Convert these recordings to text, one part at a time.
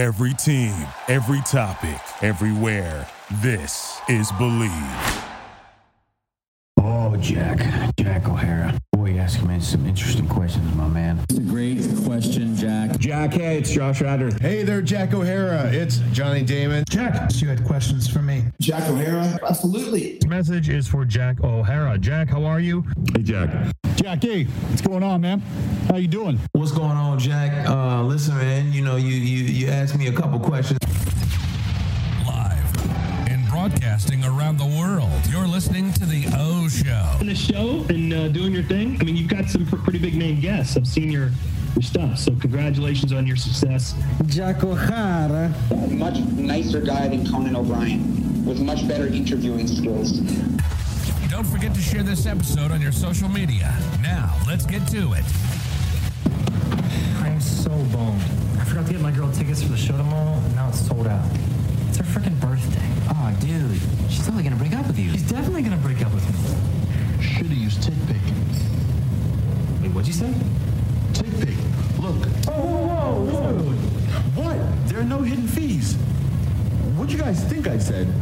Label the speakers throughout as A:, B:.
A: Every team, every topic, everywhere. This is Believe.
B: Oh, Jack. Jack O'Hara. Boy, you asking me some interesting questions, my man.
C: It's a great question, Jack.
D: Jack, hey, it's Josh Ryder.
E: Hey there, Jack O'Hara. It's Johnny Damon.
F: Jack, you had questions for me.
G: Jack O'Hara? Absolutely.
H: This message is for Jack O'Hara. Jack, how are you?
D: Hey, Jack.
F: Jack, hey, what's going on, man? How you doing?
B: What's going on, Jack? Uh, listen, man, you know, you, you, you asked me a couple questions.
A: Live and broadcasting around the world. You're listening to The O Show.
I: In the show and uh, doing your thing. I mean, you've got some pretty big name guests. I've seen your, your stuff. So congratulations on your success.
J: Jack O'Hara.
G: Much nicer guy than Conan O'Brien with much better interviewing skills.
A: Don't forget to share this episode on your social media. Now, let's get to it.
K: I'm so bummed. I forgot to get my girl tickets for the show tomorrow, and now it's sold out. It's her freaking birthday.
B: Oh, dude, she's totally gonna break up with you.
K: She's definitely gonna break up with me.
F: Should've used TickPick.
K: Wait, what'd you say?
F: TickPick. Look.
K: Oh, whoa, whoa, whoa.
F: What? There are no hidden fees.
D: What'd you guys think I said?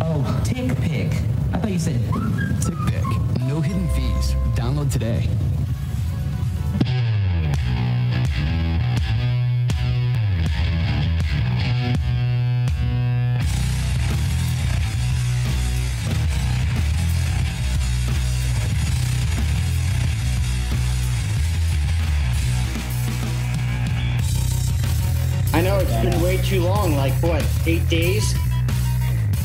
K: Oh, tick pick. I thought you said
L: TickPick. No hidden fees. Download today.
M: I know it's been way too long. Like what? Eight days?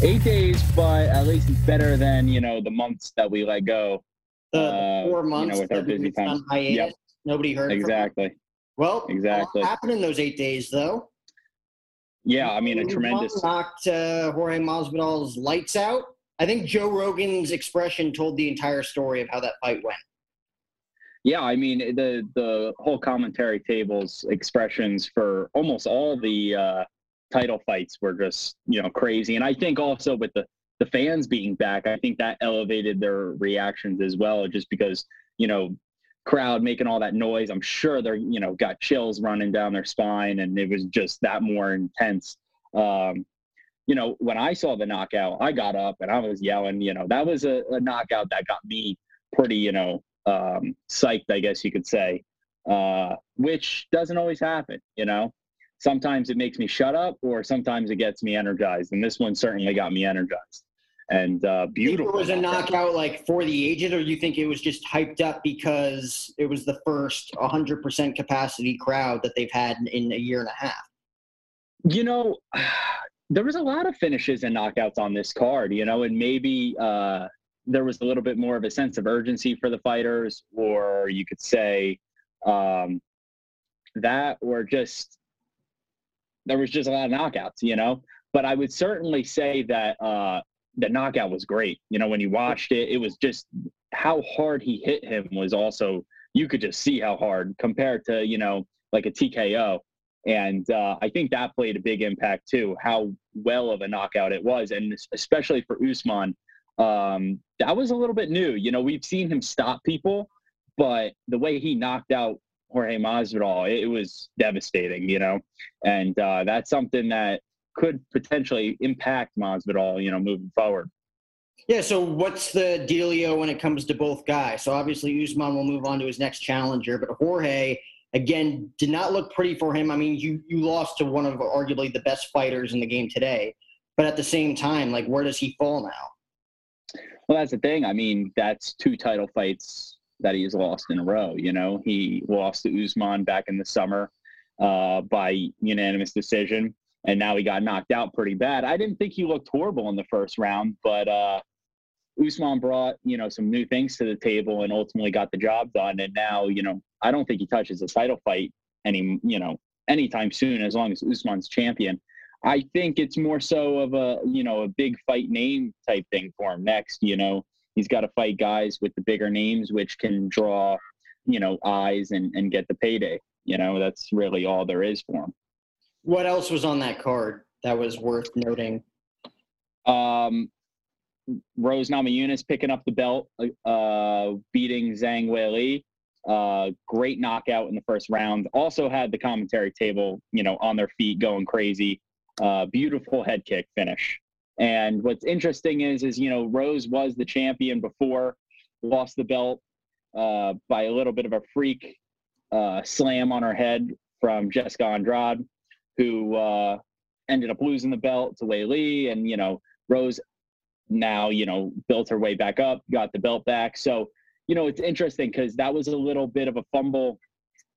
N: Eight days, but at least it's better than you know the months that we let go.
M: The
N: uh,
M: four months
N: you know, with our busy time.
M: hiatus.
N: Yep,
M: Nobody heard.
N: exactly.
M: Well,
N: Exactly.
M: What happened in those eight days, though?
N: Yeah, I mean a tremendous.
M: knocked uh, Jorge Masvidal's lights out. I think Joe Rogan's expression told the entire story of how that fight went.
N: Yeah, I mean the the whole commentary tables expressions for almost all the uh, title fights were just you know crazy, and I think also with the the fans being back, I think that elevated their reactions as well, just because you know crowd making all that noise. I'm sure they're you know got chills running down their spine, and it was just that more intense. Um, you know, when I saw the knockout, I got up and I was yelling. You know, that was a, a knockout that got me pretty, you know, um, psyched, I guess you could say, uh, which doesn't always happen. You know, sometimes it makes me shut up, or sometimes it gets me energized, and this one certainly got me energized. And uh, beautiful.
M: it was a
N: knockout.
M: like for the aged, or you think it was just hyped up because it was the first 100% capacity crowd that they've had in, in a year and a half?
N: You know, there was a lot of finishes and knockouts on this card, you know, and maybe uh, there was a little bit more of a sense of urgency for the fighters, or you could say um, that, or just there was just a lot of knockouts, you know. But I would certainly say that uh, the knockout was great. You know, when you watched it, it was just how hard he hit him was also you could just see how hard compared to you know like a TKO. And uh, I think that played a big impact too, how well of a knockout it was. And especially for Usman, um, that was a little bit new. You know, we've seen him stop people, but the way he knocked out Jorge Masvidal, it, it was devastating, you know, and uh, that's something that could potentially impact Masvidal, you know, moving forward.
M: Yeah, so what's the dealio when it comes to both guys? So obviously Usman will move on to his next challenger, but Jorge again did not look pretty for him. I mean, you you lost to one of arguably the best fighters in the game today, but at the same time, like where does he fall now?
N: Well, that's the thing. I mean, that's two title fights that he has lost in a row. You know, he lost to Usman back in the summer uh, by unanimous decision, and now he got knocked out pretty bad. I didn't think he looked horrible in the first round, but uh, Usman brought you know some new things to the table and ultimately got the job done. And now you know I don't think he touches a title fight any you know anytime soon as long as Usman's champion. I think it's more so of a you know a big fight name type thing for him next. You know he's got to fight guys with the bigger names, which can draw you know eyes and and get the payday. You know that's really all there is for him.
M: What else was on that card that was worth noting?
N: Um, Rose Namajunas picking up the belt, uh, beating Zhang Weili. Uh, great knockout in the first round. Also had the commentary table, you know, on their feet going crazy. Uh, beautiful head kick finish. And what's interesting is, is you know, Rose was the champion before, lost the belt uh, by a little bit of a freak uh, slam on her head from Jessica Andrade, who uh, ended up losing the belt to Weili, and you know, Rose now you know built her way back up, got the belt back. So you know, it's interesting because that was a little bit of a fumble,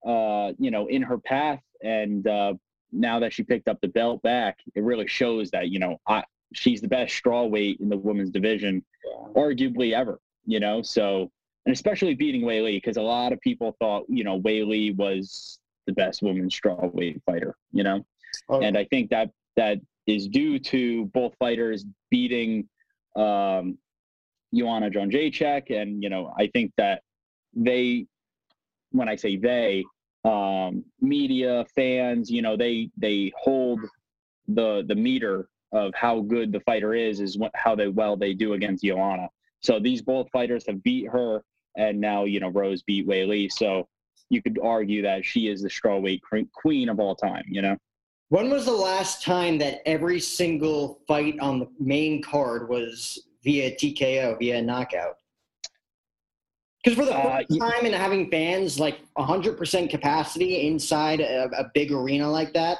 N: uh, you know, in her path, and uh, now that she picked up the belt back, it really shows that you know I, she's the best straw weight in the women's division, arguably ever. You know, so and especially beating Weili because a lot of people thought you know Weili was the best women's straw weight fighter. You know, oh. and I think that that is due to both fighters beating um, Joanna Jędrzejczyk, and you know I think that they, when I say they, um, media fans, you know they they hold the the meter of how good the fighter is is what, how they well they do against Joanna. So these both fighters have beat her, and now you know Rose beat Weili. So you could argue that she is the strawweight queen of all time. You know.
M: When was the last time that every single fight on the main card was via TKO, via knockout? Because for the uh, first uh, time in having fans like 100% capacity inside a, a big arena like that,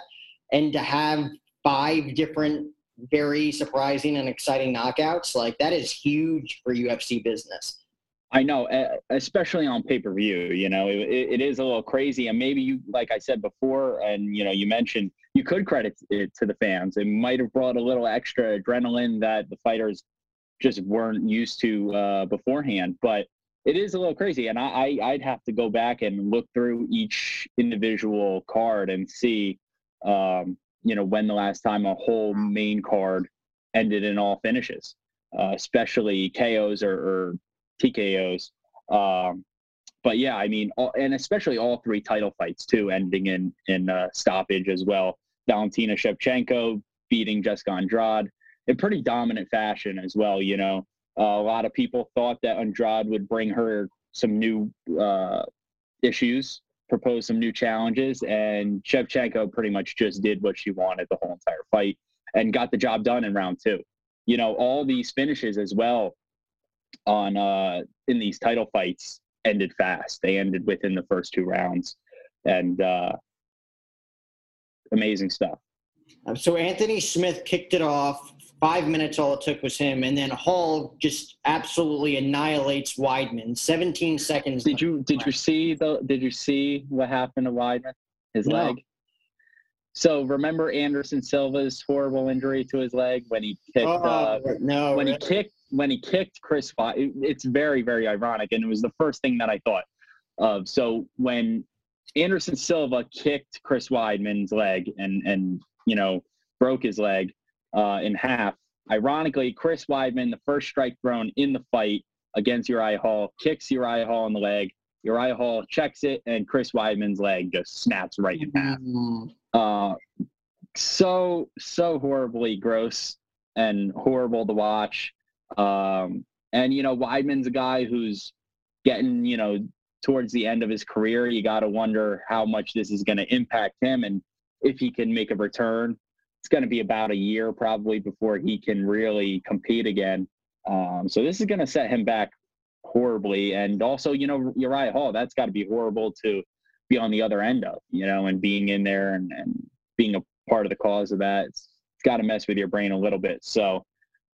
M: and to have five different very surprising and exciting knockouts, like that is huge for UFC business.
N: I know, especially on pay per view. You know, it, it is a little crazy, and maybe you, like I said before, and you know, you mentioned you could credit it to the fans. It might have brought a little extra adrenaline that the fighters just weren't used to uh, beforehand. But it is a little crazy, and I, I would have to go back and look through each individual card and see, um, you know, when the last time a whole main card ended in all finishes, uh, especially KOs or, or TKOs. Um, but yeah, I mean, all, and especially all three title fights too, ending in in uh, stoppage as well. Valentina Shevchenko beating Jessica Andrade in pretty dominant fashion as well. You know, uh, a lot of people thought that Andrade would bring her some new uh, issues, propose some new challenges, and Shevchenko pretty much just did what she wanted the whole entire fight and got the job done in round two. You know, all these finishes as well on uh, in these title fights ended fast. They ended within the first two rounds, and uh, amazing stuff.
M: Um, so Anthony Smith kicked it off. Five minutes, all it took was him, and then Hall just absolutely annihilates Weidman. Seventeen seconds.
N: Did you did you see the Did you see what happened to Weidman? His no. leg. So remember Anderson Silva's horrible injury to his leg when he kicked. Oh, uh,
M: no,
N: when
M: really?
N: he kicked when he kicked Chris Fox, it's very, very ironic. And it was the first thing that I thought of. So when Anderson Silva kicked Chris Weidman's leg and, and you know, broke his leg uh, in half, ironically, Chris Weidman, the first strike thrown in the fight against Uriah Hall, kicks Uriah Hall in the leg. Uriah Hall checks it, and Chris Weidman's leg just snaps right in half. Mm-hmm. Uh, so, so horribly gross and horrible to watch. Um, and you know, Weidman's a guy who's getting you know towards the end of his career. You got to wonder how much this is going to impact him and if he can make a return. It's going to be about a year probably before he can really compete again. Um, so this is going to set him back horribly. And also, you know, Uriah Hall, that's got to be horrible to be on the other end of, you know, and being in there and, and being a part of the cause of that. It's, it's got to mess with your brain a little bit. So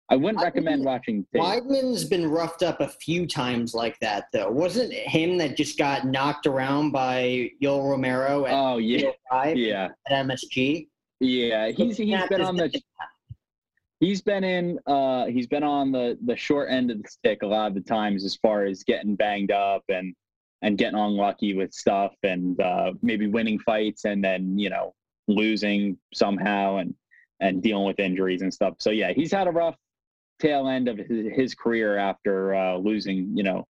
N: I wouldn't recommend watching.
M: Tape. Weidman's been roughed up a few times like that, though. Wasn't it him that just got knocked around by Yoel Romero? At
N: oh yeah, yeah.
M: At MSG.
N: Yeah, he's he's been on the. He's been in. Uh, he's been on the the short end of the stick a lot of the times, as far as getting banged up and and getting unlucky with stuff, and uh, maybe winning fights and then you know losing somehow and and dealing with injuries and stuff. So yeah, he's had a rough tail end of his, his career after uh, losing, you know,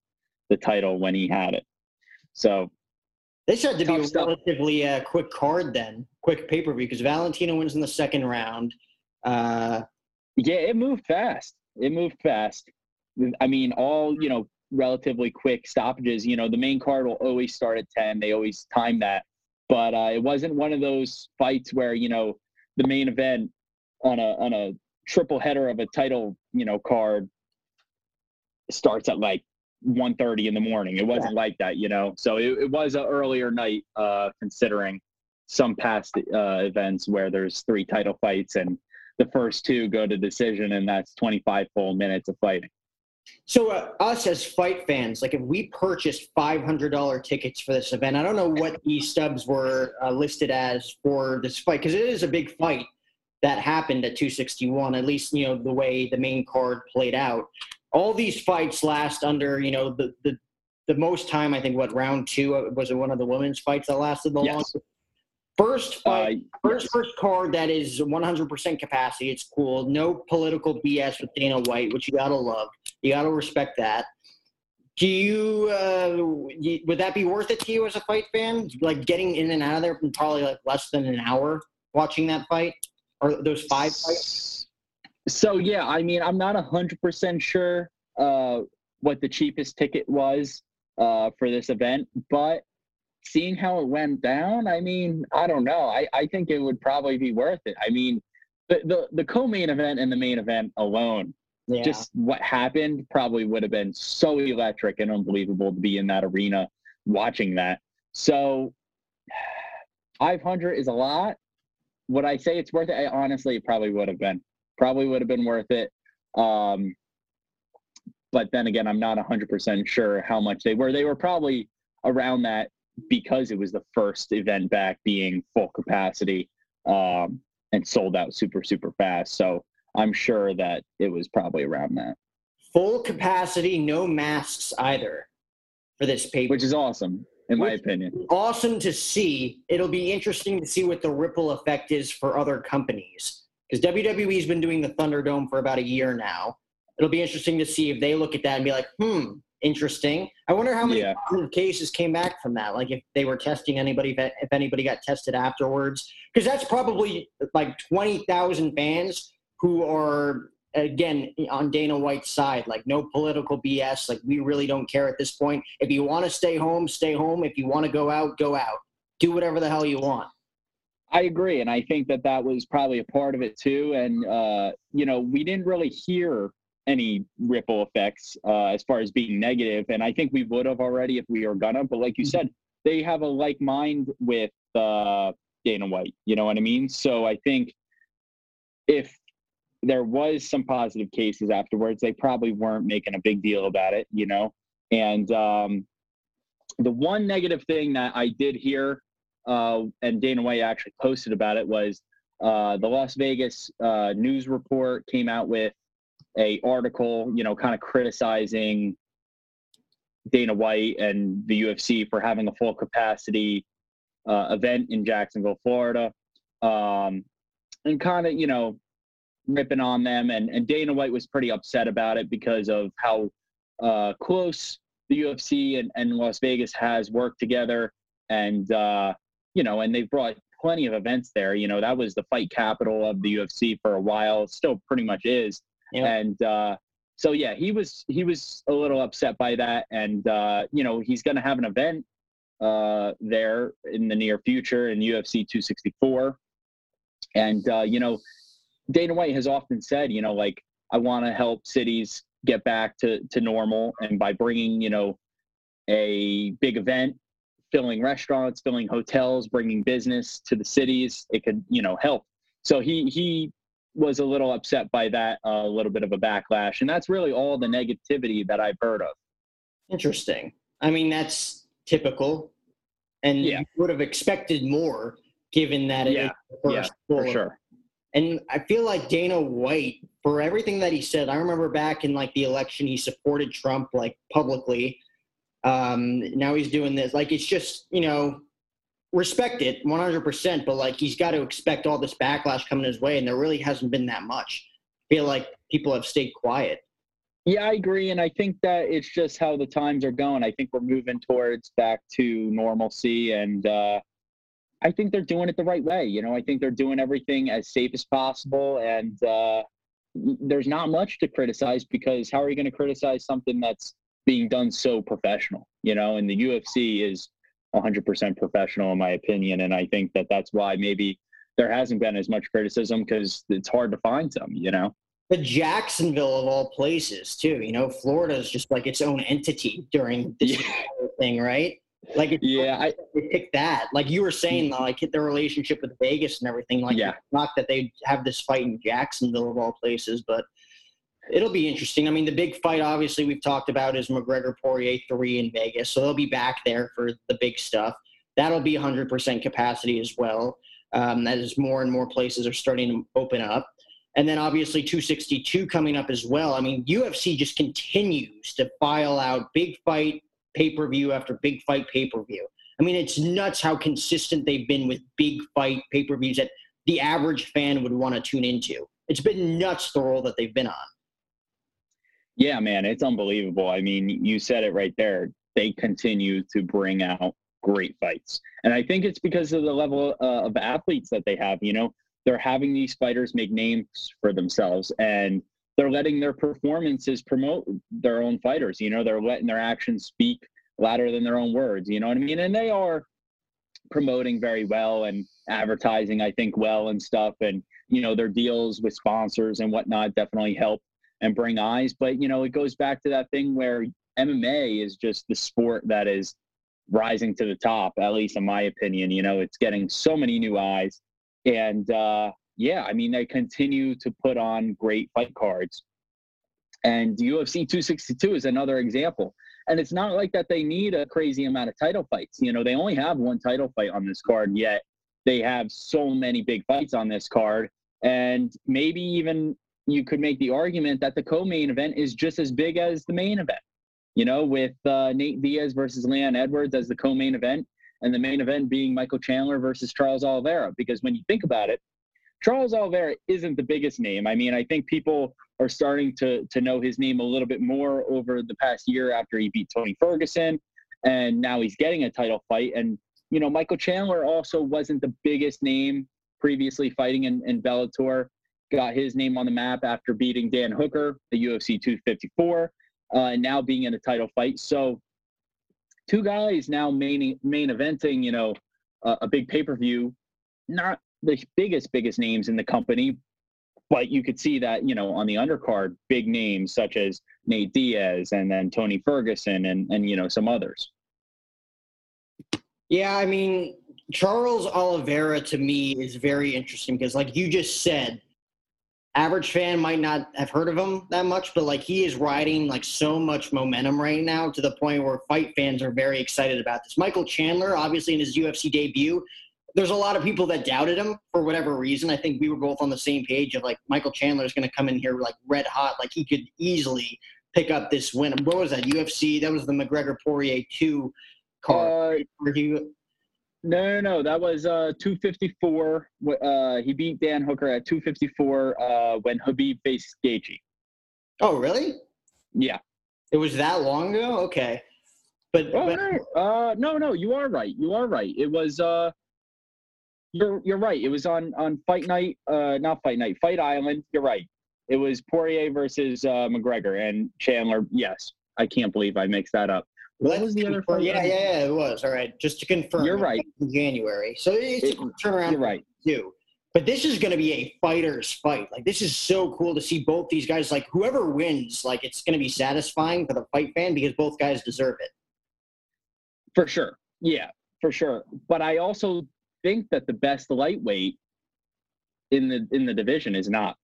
N: the title when he had it. So
M: this had to be a stuff. relatively uh, quick card then, quick pay per view because Valentina wins in the second round. Uh,
N: yeah, it moved fast. It moved fast. I mean, all you know, relatively quick stoppages. You know, the main card will always start at 10. They always time that. But uh, it wasn't one of those fights where, you know, the main event on a on a triple header of a title, you know, card starts at like 1.30 in the morning. It wasn't yeah. like that, you know. So it, it was an earlier night uh, considering some past uh, events where there's three title fights and the first two go to decision and that's 25 full minutes of fighting.
M: So uh, us as fight fans, like if we purchased five hundred dollar tickets for this event, I don't know what these stubs were uh, listed as for this fight because it is a big fight that happened at 261. At least you know the way the main card played out. All these fights last under you know the the the most time. I think what round two uh, was it one of the women's fights that lasted the yes. longest. First uh, fight, uh, first yes. first card that is 100% capacity. It's cool. No political BS with Dana White, which you gotta love. You gotta respect that. Do you, uh, you, would that be worth it to you as a fight fan? Like getting in and out of there from probably like less than an hour watching that fight or those five fights?
N: So yeah, I mean, I'm not hundred percent sure uh, what the cheapest ticket was uh, for this event, but seeing how it went down, I mean, I don't know. I, I think it would probably be worth it. I mean, the, the, the co-main event and the main event alone, yeah. just what happened probably would have been so electric and unbelievable to be in that arena watching that. So 500 is a lot. Would I say it's worth it? I honestly, it probably would have been. Probably would have been worth it. Um, but then again, I'm not 100% sure how much they were. They were probably around that because it was the first event back being full capacity um, and sold out super super fast. So I'm sure that it was probably around that.
M: Full capacity, no masks either for this paper,
N: which is awesome in my opinion.
M: Awesome to see. It'll be interesting to see what the ripple effect is for other companies because WWE's been doing the Thunderdome for about a year now. It'll be interesting to see if they look at that and be like, hmm, interesting. I wonder how many yeah. cases came back from that. Like if they were testing anybody, if, if anybody got tested afterwards, because that's probably like twenty thousand fans who are again on Dana White's side. Like no political BS. Like we really don't care at this point. If you want to stay home, stay home. If you want to go out, go out. Do whatever the hell you want.
N: I agree, and I think that that was probably a part of it too. And uh, you know, we didn't really hear any ripple effects uh, as far as being negative. And I think we would have already if we were gonna. But like you mm-hmm. said, they have a like mind with uh, Dana White. You know what I mean? So I think if there was some positive cases afterwards, they probably weren't making a big deal about it. You know, and um, the one negative thing that I did hear, uh, and Dana White actually posted about it was. Uh, the Las Vegas uh, news report came out with a article, you know, kind of criticizing Dana White and the UFC for having a full capacity uh, event in Jacksonville, Florida, um, and kind of you know ripping on them. And, and Dana White was pretty upset about it because of how uh, close the UFC and, and Las Vegas has worked together, and uh, you know, and they've brought plenty of events there. You know, that was the fight capital of the UFC for a while. still pretty much is. And uh, so yeah, he was he was a little upset by that, and uh, you know he's going to have an event uh, there in the near future in UFC 264, and uh, you know Dana White has often said, you know, like I want to help cities get back to to normal, and by bringing you know a big event filling restaurants, filling hotels, bringing business to the cities, it could, you know, help. So he he was a little upset by that, a uh, little bit of a backlash, and that's really all the negativity that I've heard of.
M: Interesting. I mean, that's typical, and yeah. you would have expected more, given that it
N: yeah, yeah, for sure.
M: And I feel like Dana White, for everything that he said, I remember back in like the election, he supported Trump like publicly. Um, now he's doing this. Like it's just you know respect it 100%, but like he's got to expect all this backlash coming his way, and there really hasn't been that much. I feel like people have stayed quiet.
N: Yeah, I agree, and I think that it's just how the times are going. I think we're moving towards back to normalcy, and uh, I think they're doing it the right way. You know, I think they're doing everything as safe as possible, and uh, there's not much to criticize because how are you going to criticize something that's being done so professional, you know, and the UFC is 100% professional in my opinion. And I think that that's why maybe there hasn't been as much criticism because it's hard to find some, you know.
M: But Jacksonville, of all places, too. You know, Florida is just like its own entity during this yeah. thing, right? Like,
N: yeah, I
M: pick that. Like you were saying, like hit their relationship with Vegas and everything. Like,
N: yeah,
M: not that they have this fight in Jacksonville, of all places, but it'll be interesting. I mean, the big fight, obviously, we've talked about is McGregor Poirier three in Vegas, so they'll be back there for the big stuff. That'll be 100% capacity as well, um, as more and more places are starting to open up. And then obviously 262 coming up as well. I mean, UFC just continues to file out big fight pay per view after big fight pay per view. I mean, it's nuts how consistent they've been with big fight pay per views that the average fan would want to tune into. It's been nuts the roll that they've been on.
N: Yeah, man, it's unbelievable. I mean, you said it right there. They continue to bring out great fights. And I think it's because of the level uh, of athletes that they have. You know, they're having these fighters make names for themselves and they're letting their performances promote their own fighters. You know, they're letting their actions speak louder than their own words. You know what I mean? And they are promoting very well and advertising, I think, well and stuff. And, you know, their deals with sponsors and whatnot definitely help and bring eyes. But you know, it goes back to that thing where MMA is just the sport that is rising to the top, at least in my opinion. You know, it's getting so many new eyes. And uh, yeah, I mean, they continue to put on great fight cards. And UFC 262 is another example. And it's not like that they need a crazy amount of title fights. You know, they only have one title fight on this card, yet they have so many big fights on this card. And maybe even you could make the argument that the co-main event is just as big as the main event. You know, with uh, Nate Diaz versus Leon Edwards as the co-main event, and the main event being Michael Chandler versus Charles Oliveira. Because when you think about it, Charles Oliveira isn't the biggest name. I mean, I think people are starting to to know his name a little bit more over the past year after he beat Tony Ferguson, and now he's getting a title fight. And you know, Michael Chandler also wasn't the biggest name previously fighting in, in Bellator got his name on the map after beating Dan Hooker, the UFC 254, uh, and now being in a title fight. So, two guys now main main eventing, you know, uh, a big pay per view, not the biggest biggest names in the company, but you could see that you know on the undercard, big names such as Nate Diaz and then Tony Ferguson and and you know some others.
M: Yeah, I mean, Charles Oliveira to me is very interesting because, like you just said, average fan might not have heard of him that much, but like he is riding like so much momentum right now to the point where fight fans are very excited about this. Michael Chandler, obviously in his UFC debut, there's a lot of people that doubted him for whatever reason. I think we were both on the same page of like Michael Chandler is going to come in here like red hot, like he could easily pick up this win. What was that UFC? That was the McGregor Poirier two card. Uh, where he
N: no, no, no. That was uh, 254. Uh, he beat Dan Hooker at 254 uh, when Khabib faced Gaethje.
M: Oh, really?
N: Yeah.
M: It was that long ago. Okay. But,
N: oh,
M: but...
N: No. Uh, no, no. You are right. You are right. It was. Uh, you're you're right. It was on on Fight Night. Uh, not Fight Night. Fight Island. You're right. It was Poirier versus uh, McGregor and Chandler. Yes, I can't believe I mixed that up.
M: What was the other fight? Yeah, yeah, yeah, it was. All right, just to confirm.
N: You're right.
M: In January, so it's it, a turnaround.
N: You're right.
M: Too. But this is going to be a fighter's fight. Like this is so cool to see both these guys. Like whoever wins, like it's going to be satisfying for the fight fan because both guys deserve it.
N: For sure. Yeah, for sure. But I also think that the best lightweight in the in the division is not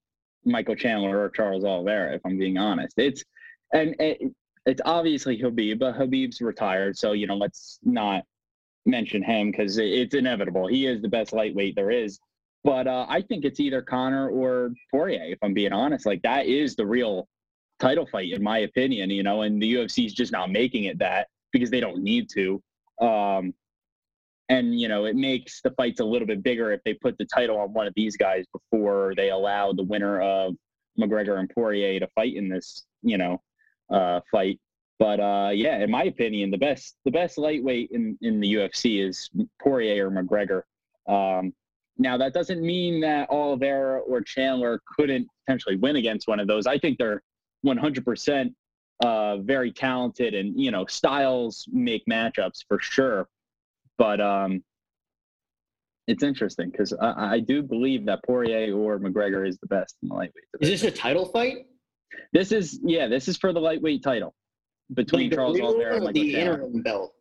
N: Michael Chandler or Charles Oliveira. If I'm being honest, it's and, and it's obviously Khabib, but Khabib's retired, so you know let's not mention him because it's inevitable. He is the best lightweight there is. But uh, I think it's either Conor or Poirier, if I'm being honest. Like that is the real title fight, in my opinion. You know, and the UFC is just not making it that because they don't need to. Um, and you know, it makes the fights a little bit bigger if they put the title on one of these guys before they allow the winner of McGregor and Poirier to fight in this, you know, uh, fight. But uh, yeah, in my opinion, the best the best lightweight in, in the UFC is Poirier or McGregor. Um, now that doesn't mean that Oliveira or Chandler couldn't potentially win against one of those. I think they're 100% uh, very talented, and you know styles make matchups for sure. But um, it's interesting because I, I, do believe that Poirier or McGregor is the best in the lightweight.
M: Division. Is this a title fight?
N: This is yeah. This is for the lightweight title between Charles Oliveira and Michael
M: the interim belt.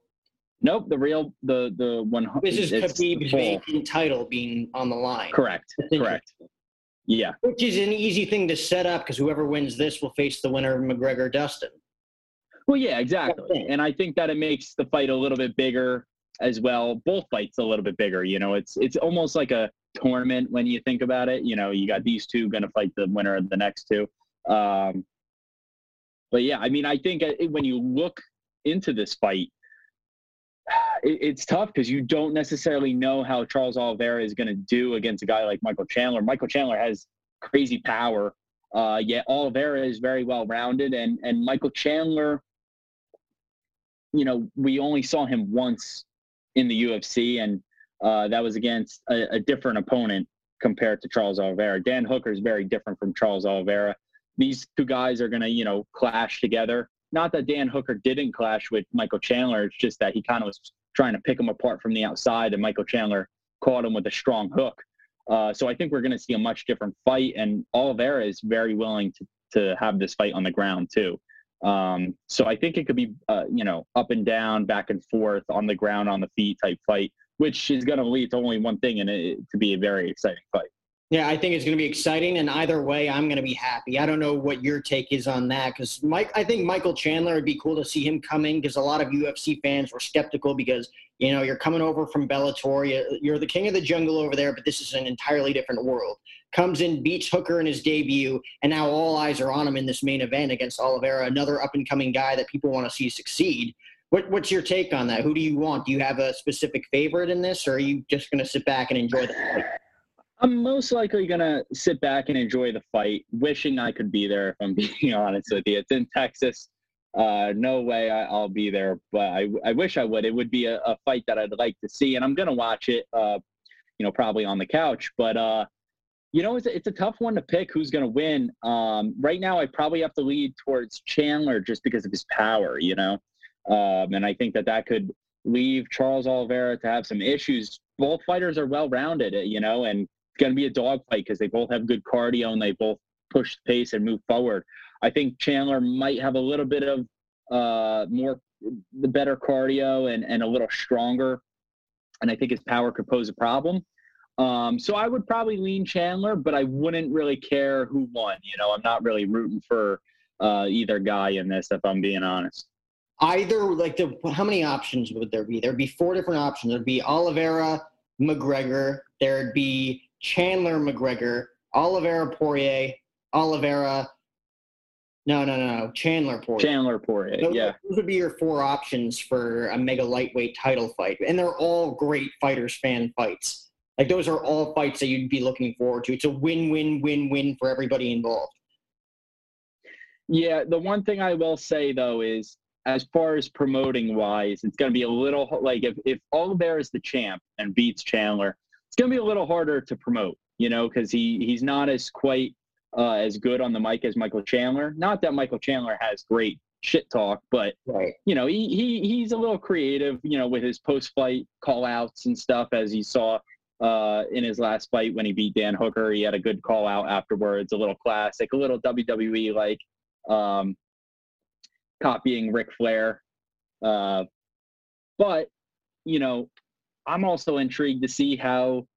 N: Nope, the real the the one.
M: This is Khabib's vacant title being on the line.
N: Correct. Correct. Yeah.
M: Which is an easy thing to set up because whoever wins this will face the winner of McGregor Dustin.
N: Well, yeah, exactly. And I think that it makes the fight a little bit bigger as well. Both fights a little bit bigger. You know, it's it's almost like a tournament when you think about it. You know, you got these two going to fight the winner of the next two. Um, but yeah, I mean, I think uh, when you look into this fight, it, it's tough because you don't necessarily know how Charles Oliveira is going to do against a guy like Michael Chandler. Michael Chandler has crazy power, uh, yet Oliveira is very well rounded, and and Michael Chandler, you know, we only saw him once in the UFC, and uh, that was against a, a different opponent compared to Charles Oliveira. Dan Hooker is very different from Charles Oliveira. These two guys are going to, you know, clash together. Not that Dan Hooker didn't clash with Michael Chandler. It's just that he kind of was trying to pick him apart from the outside, and Michael Chandler caught him with a strong hook. Uh, so I think we're going to see a much different fight, and Oliveira is very willing to to have this fight on the ground too. Um, so I think it could be, uh, you know, up and down, back and forth, on the ground, on the feet type fight, which is going to lead to only one thing, and it to be a very exciting fight.
M: Yeah, I think it's going to be exciting, and either way, I'm going to be happy. I don't know what your take is on that, because Mike, I think Michael Chandler would be cool to see him come in, because a lot of UFC fans were skeptical because you know you're coming over from Bellator, you're the king of the jungle over there, but this is an entirely different world. Comes in, beats Hooker in his debut, and now all eyes are on him in this main event against Oliveira, another up and coming guy that people want to see succeed. What, what's your take on that? Who do you want? Do you have a specific favorite in this, or are you just going to sit back and enjoy the fight?
N: I'm most likely gonna sit back and enjoy the fight, wishing I could be there. If I'm being honest with you, it's in Texas. Uh, no way I, will be there, but I, I wish I would. It would be a, a, fight that I'd like to see, and I'm gonna watch it. Uh, you know, probably on the couch. But uh, you know, it's a, it's a tough one to pick who's gonna win. Um, right now, I probably have to lead towards Chandler just because of his power. You know, um, and I think that that could leave Charles Oliveira to have some issues. Both fighters are well rounded, you know, and going to be a dogfight because they both have good cardio and they both push the pace and move forward. I think Chandler might have a little bit of uh, more the better cardio and, and a little stronger. And I think his power could pose a problem. Um, so I would probably lean Chandler, but I wouldn't really care who won. You know, I'm not really rooting for uh, either guy in this, if I'm being honest.
M: Either, like, the, how many options would there be? There'd be four different options. There'd be Oliveira, McGregor. There'd be Chandler McGregor, Oliveira Poirier, Oliveira. No, no, no, no. Chandler Poirier.
N: Chandler Poirier.
M: Those,
N: yeah.
M: Those would be your four options for a mega lightweight title fight, and they're all great fighters fan fights. Like those are all fights that you'd be looking forward to. It's a win-win-win-win for everybody involved.
N: Yeah, the one thing I will say though is as far as promoting wise, it's going to be a little like if if Oliveira is the champ and beats Chandler, it's going to be a little harder to promote, you know, because he he's not as quite uh, as good on the mic as Michael Chandler. Not that Michael Chandler has great shit talk, but
M: right.
N: you know, he, he he's a little creative, you know, with his post fight call outs and stuff as you saw uh, in his last fight when he beat Dan Hooker. He had a good call out afterwards, a little classic, a little WWE like um, copying Ric Flair. Uh, but you know, I'm also intrigued to see how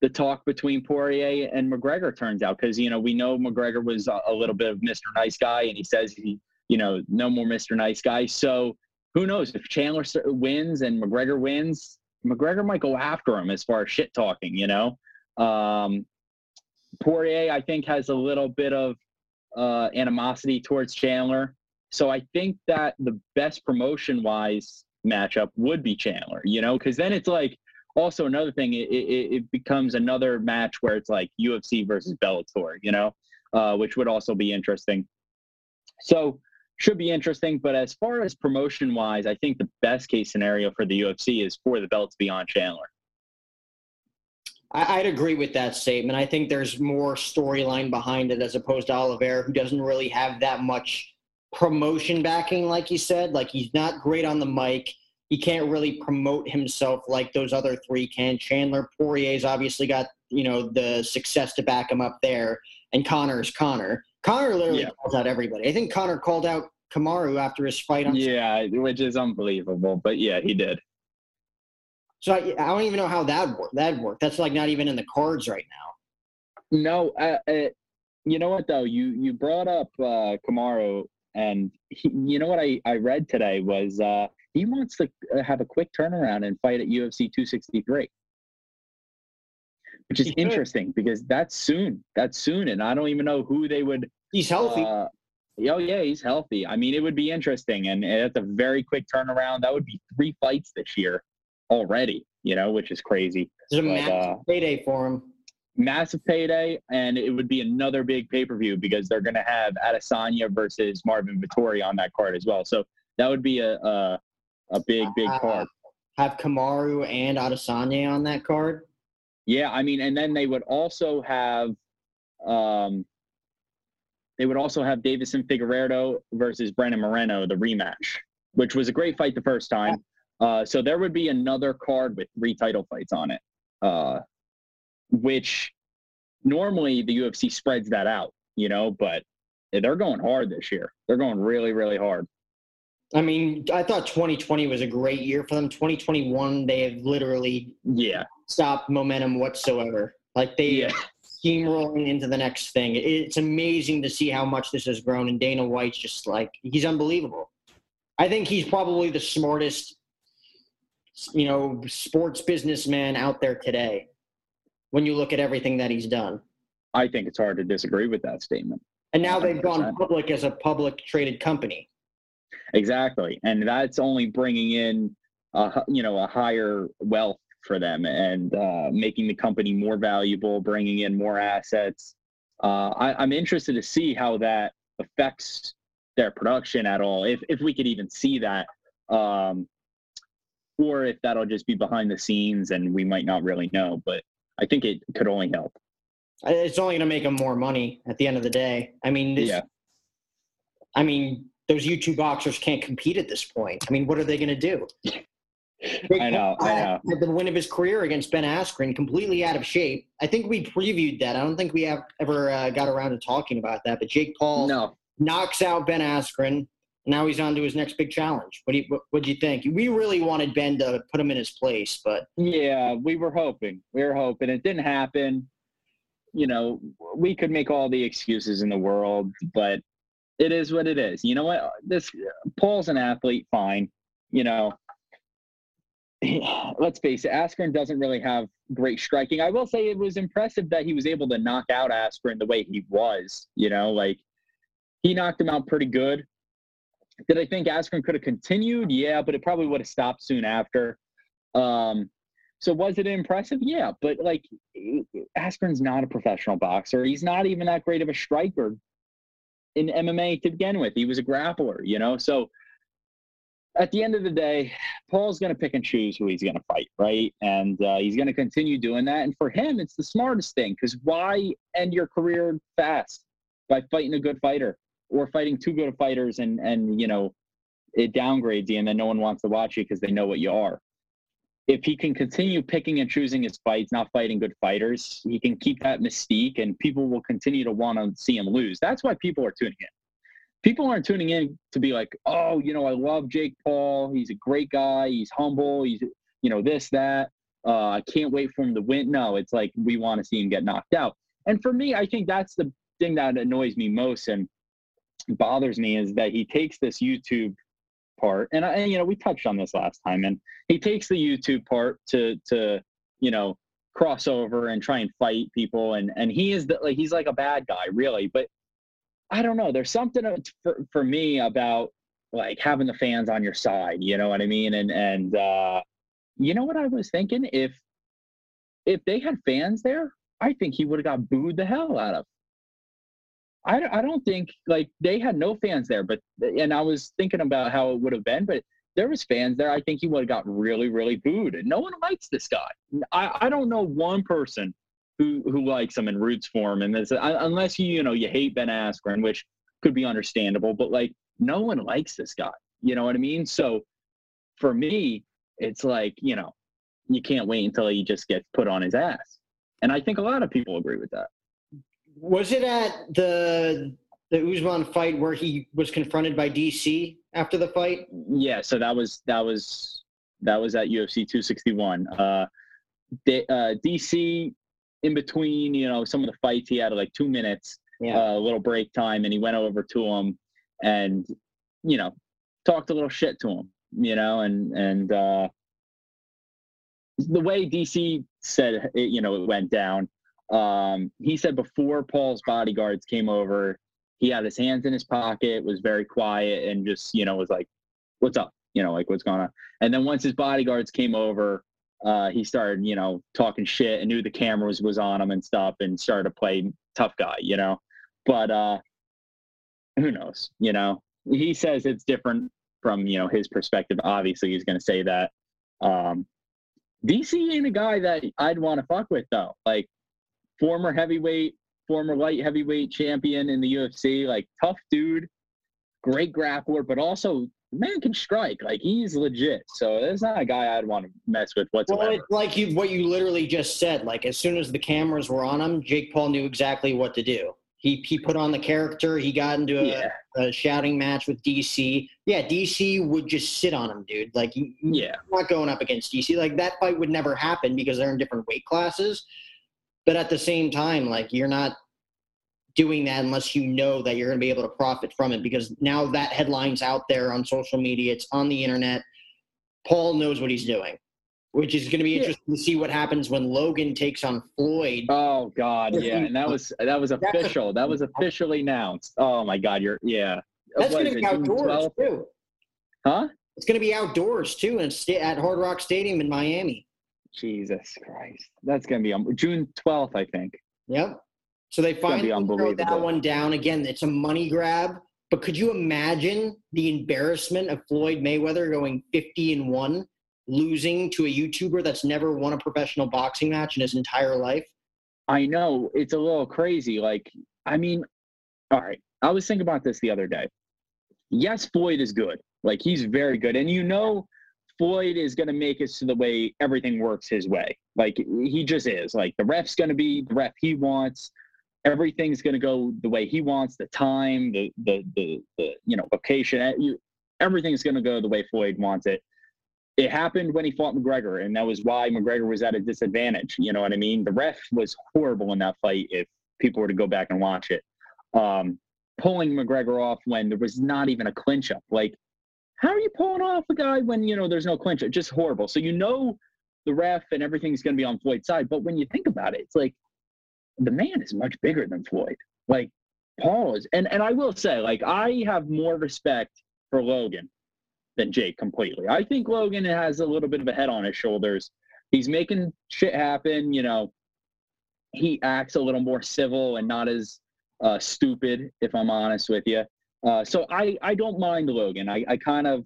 N: the talk between Poirier and McGregor turns out because you know we know McGregor was a, little bit of Mr. Nice Guy, and he says he, you know, no more Mr. Nice Guy. So who knows if Chandler wins and McGregor wins, McGregor might go after him as far as shit talking. You know, um, Poirier I think has a little bit of uh, animosity towards Chandler. So I think that the best promotion wise matchup would be Chandler, you know, because then it's like also another thing, it, it, it, becomes another match where it's like UFC versus Bellator, you know, uh, which would also be interesting. So should be interesting. But as far as promotion wise, I think the best case scenario for the UFC is for the belt to be on Chandler.
M: I'd agree with that statement. I think there's more storyline behind it as opposed to Oliveira, who doesn't really have that much promotion backing, like you said. Like he's not great on the mic. He can't really promote himself like those other three can. Chandler Poirier's obviously got you know the success to back him up there, and Conor's Conor. Conor literally
N: Yeah.
M: calls out everybody. I think Conor called out Kamaru after his fight on.
N: Yeah, which is unbelievable. But yeah, he did.
M: So I, I don't even know how that worked. That worked. That's like not even in the cards right now.
N: No, uh, uh, you know what though? You you brought up uh, Kamaru, and he, you know what I I read today was uh, he wants to uh, have a quick turnaround and fight at UFC 263, which is
M: He could.
N: interesting because that's soon. That's soon, and I don't even know who they would.
M: He's healthy.
N: Uh, oh yeah, he's healthy. I mean, it would be interesting, and it's a very quick turnaround. That would be three fights this year already. You know, which is crazy.
M: There's a
N: But,
M: massive
N: uh,
M: payday for him.
N: Massive payday, and it would be another big pay per view because they're going to have Adesanya versus Marvin Vettori on that card as well. So that would be a a, a big big card.
M: Have Kamaru and Adesanya on that card.
N: Yeah, I mean, and then they would also have, um, they would also have Deiveson Figueiredo versus Brandon Moreno, the rematch, which was a great fight the first time. Uh, so there would be another card with three title fights on it, uh, which normally the UFC spreads that out, you know, but they're going hard this year. They're going really, really hard.
M: I mean, I thought 2020 was a great year for them. 2021, they have literally
N: Yeah.
M: stopped momentum whatsoever. Like they
N: Yeah.
M: steamrolling into the next thing. It's amazing to see how much this has grown. And Dana White's just like he's unbelievable. I think he's probably the smartest, you know, sports businessman out there today. When you look at everything that he's done,
N: I think it's hard to disagree with that statement.
M: and now they've gone public as a public traded company.
N: Exactly, and that's only bringing in, a, you know, a higher wealth for them and uh, making the company more valuable, bringing in more assets. Uh, I, I'm interested to see how that affects their production at all, if if we could even see that, um, or if that'll just be behind the scenes and we might not really know. But I think it could only help.
M: It's only going to make them more money at the end of the day. I mean, this,
N: Yeah.
M: I mean, those YouTube boxers can't compete at this point. I mean, what are they going to do?
N: I know, I know.
M: Had the win of his career against Ben Askren, completely out of shape. I think we previewed that. I don't think we have ever uh, got around to talking about that. But Jake Paul
N: No,
M: knocks out Ben Askren. Now he's on to his next big challenge. What do you what, do you think? We really wanted Ben to put him in his place, but
N: Yeah, we were hoping. We were hoping. It didn't happen. You know, we could make all the excuses in the world, but it is what it is. You know what? This Paul's an athlete, fine. You know, let's face it, Askren doesn't really have great striking. I will say it was impressive that he was able to knock out Askren the way he was. You know, like he knocked him out pretty good. Did I think Askren could have continued? Yeah, but it probably would have stopped soon after. Um, so was it impressive? Yeah, but like Askren's not a professional boxer. He's not even that great of a striker in MMA to begin with. He was a grappler, you know. So at the end of the day, Paul's going to pick and choose who he's going to fight, right? And uh, he's going to continue doing that. And for him, it's the smartest thing because why end your career fast by fighting a good fighter or fighting two good fighters and and you know it downgrades you and then no one wants to watch you because they know what you are if he can continue picking and choosing his fights, not fighting good fighters, he can keep that mystique and people will continue to want to see him lose. That's why people are tuning in. People aren't tuning in to be like, oh, you know, I love Jake Paul. He's a great guy. He's humble. He's, you know, this, that. Uh, I can't wait for him to win. No, it's like we want to see him get knocked out. And for me, I think that's the thing that annoys me most and bothers me is that he takes this YouTube part and, I, you know we touched on this last time and he takes the youtube part to to you know cross over and try and fight people and and he is the, like he's like a bad guy really but i don't know there's something for, for me about like having the fans on your side you know what i mean? And and uh you know what i was thinking? If if they had fans there i think he would have got booed the hell out of I, I don't think like they had no fans there, but and I was thinking about how it would have been, but there was fans there. I think he would have got really, really booed. And no one likes this guy. I, I don't know one person who who likes him and roots for him. And this, unless you you know you hate Ben Askren, which could be understandable, but like no one likes this guy. You know what I mean? So for me, it's like, you know, you can't wait until he just gets put on his ass. And I think a lot of people agree with that.
M: Was it at the the Usman fight where he was confronted by DC after the fight?
N: Yeah, so that was that was that was at UFC 261. Uh, uh, DC in between, you know, some of the fights he had like two minutes,
M: Yeah.
N: uh, a little break time, and he went over to him and you know talked a little shit to him, you know, and and uh, the way DC said it, you know, it went down. Um, he said before Paul's bodyguards came over, he had his hands in his pocket, was very quiet, and just you know was like, "What's up?" You know, like what's going on. And then once his bodyguards came over, uh, he started you know talking shit and knew the cameras was on him and stuff, and started to play tough guy. You know, but uh, who knows? You know, he says it's different from you know his perspective. Obviously, he's going to say that. Um, DC ain't a guy that I'd want to fuck with though. Like former heavyweight, former light heavyweight champion in the UFC, like tough dude, great grappler, but also man can strike. Like he's legit. So that's not a guy I'd want to mess with whatsoever.
M: Well, it's like you what you literally just said. Like as soon as the cameras were on him, Jake Paul knew exactly what to do. He he put on the character. He got into a,
N: Yeah.
M: a shouting match with DC. Yeah, DC would just sit on him, dude. Like
N: Yeah.
M: not going up against DC. Like that fight would never happen because they're in different weight classes. But at the same time, like you're not doing that unless you know that you're going to be able to profit from it because now that headline's out there on social media, it's on the internet. Paul knows what he's doing, which is going to be
N: Yeah.
M: interesting to see what happens when Logan takes on Floyd.
N: Oh God, yeah, and that was that was official. That was officially announced. Oh my God, you're yeah.
M: That's going
N: uh,
M: to be outdoors too.
N: Huh?
M: It's going to be outdoors too, and at Hard Rock Stadium in Miami.
N: Jesus Christ, that's gonna be on June twelfth, I think.
M: Yep. So they finally throw that one down again. It's a money grab. But could you imagine the embarrassment of Floyd Mayweather going 50 and 1, losing to a YouTuber that's never won a professional boxing match in his entire life?
N: I know it's a little crazy. Like, I mean, all right. I was thinking about this the other day. Yes, Floyd is good. Like, he's very good. And you know, Floyd is going to make it to the way everything works his way. Like, he just is. Like, the ref's going to be the ref he wants. Everything's going to go the way he wants. The time, the the the, the you know location, eh, everything's going to go the way Floyd wants it. It happened when he fought McGregor, and that was why McGregor was at a disadvantage. You know what I mean? The ref was horrible in that fight. If people were to go back and watch it, um, pulling McGregor off when there was not even a clinch up. Like, how are you pulling off a guy when you know there's no clinch? Just horrible. So you know the ref and everything's going to be on Floyd's side. But when you think about it, it's like the man is much bigger than Floyd. Like Paul is, and and I will say, like I have more respect for Logan than Jake completely. I think Logan has a little bit of a head on his shoulders. He's making shit happen. You know, he acts a little more civil and not as uh, stupid, if I'm honest with you. Uh, so I I don't mind Logan. I I kind of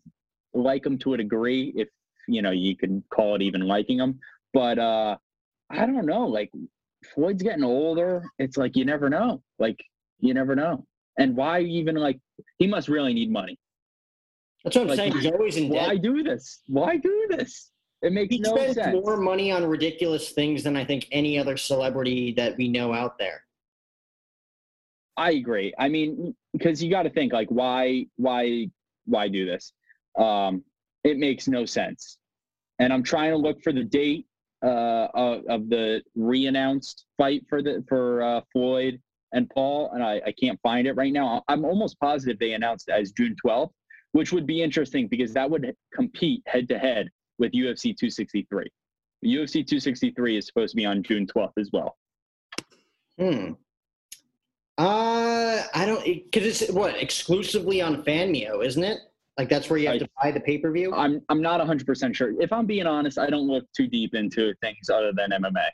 N: like him to a degree, if you know you can call it even liking him. But uh, I don't know. Like Floyd's getting older. It's like you never know. Like you never know. And why even like he must really need money.
M: That's what I'm
N: Like,
M: saying. He's always in
N: Why do this? Why do this? It makes
M: He
N: no
M: spends
N: sense.
M: more money on ridiculous things than I think any other celebrity that we know out there.
N: I agree. I mean, because you got to think like, why, why, why do this? Um, it makes no sense. And I'm trying to look for the date uh, of, of the re-announced fight for the for uh, Floyd and Paul, and I, I can't find it right now. I'm almost positive they announced it as June 12th, which would be interesting because that would compete head to head with UFC 263. UFC 263 is supposed to be on June 12th as well.
M: Hmm. Uh, I don't because it's what exclusively on Fanmio, isn't it? Like that's where you have
N: I-
M: to buy the pay per view.
N: I'm I'm not 100% sure. If I'm being honest, I don't look too deep into things other than MMA.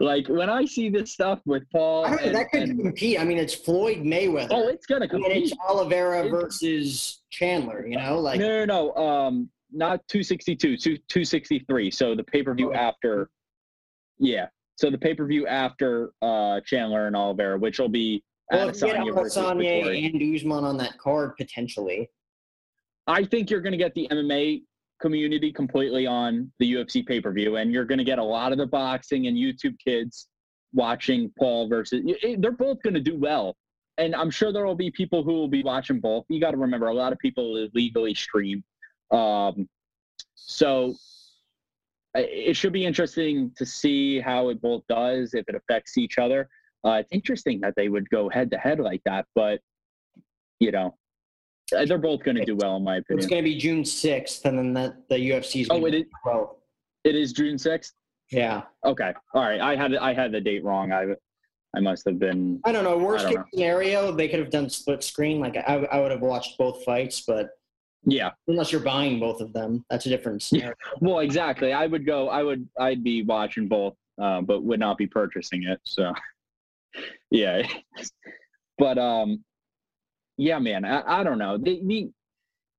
N: like when I see this stuff with Paul,
M: I know.
N: and-
M: That could
N: and-
M: compete. I mean, it's Floyd Mayweather.
N: oh, it's gonna
M: and it's
N: compete.
M: Oliveira
N: It-
M: versus Chandler. You know, like
N: no, no, no. Um, not 262, two, 263. So the pay per view
M: Oh.
N: after, yeah. So the pay per view after uh Chandler and Oliveira, which will be
M: Well, if you get
N: Adesanya versus
M: Adesanya and Usman on that card potentially.
N: I think you're going to get the MMA community completely on the UFC pay per view, and you're going to get a lot of the boxing and YouTube kids watching Paul versus. They're both going to do well, and I'm sure there will be people who will be watching both. You got to remember, a lot of people illegally stream, um, so it should be interesting to see how it both does if it affects each other. Uh, it's interesting that they would go head to head like that, but you know, uh, they're both going to do well in my opinion.
M: It's going to be June 6th, and then the, the UFC's
N: Oh, it is.
M: 12th.
N: It is June sixth.
M: Yeah.
N: Okay. All right. I had I had the date wrong. I I must have been.
M: I don't know. Worst case
N: don't know.
M: scenario, they could have done split screen. Like I, I would have watched both fights, but
N: Yeah.
M: unless you're buying both of them, that's a different scenario.
N: Well, exactly. I would go. I would. I'd be watching both, uh, but would not be purchasing it. So, yeah. but um, yeah, man. I, I don't know. The, the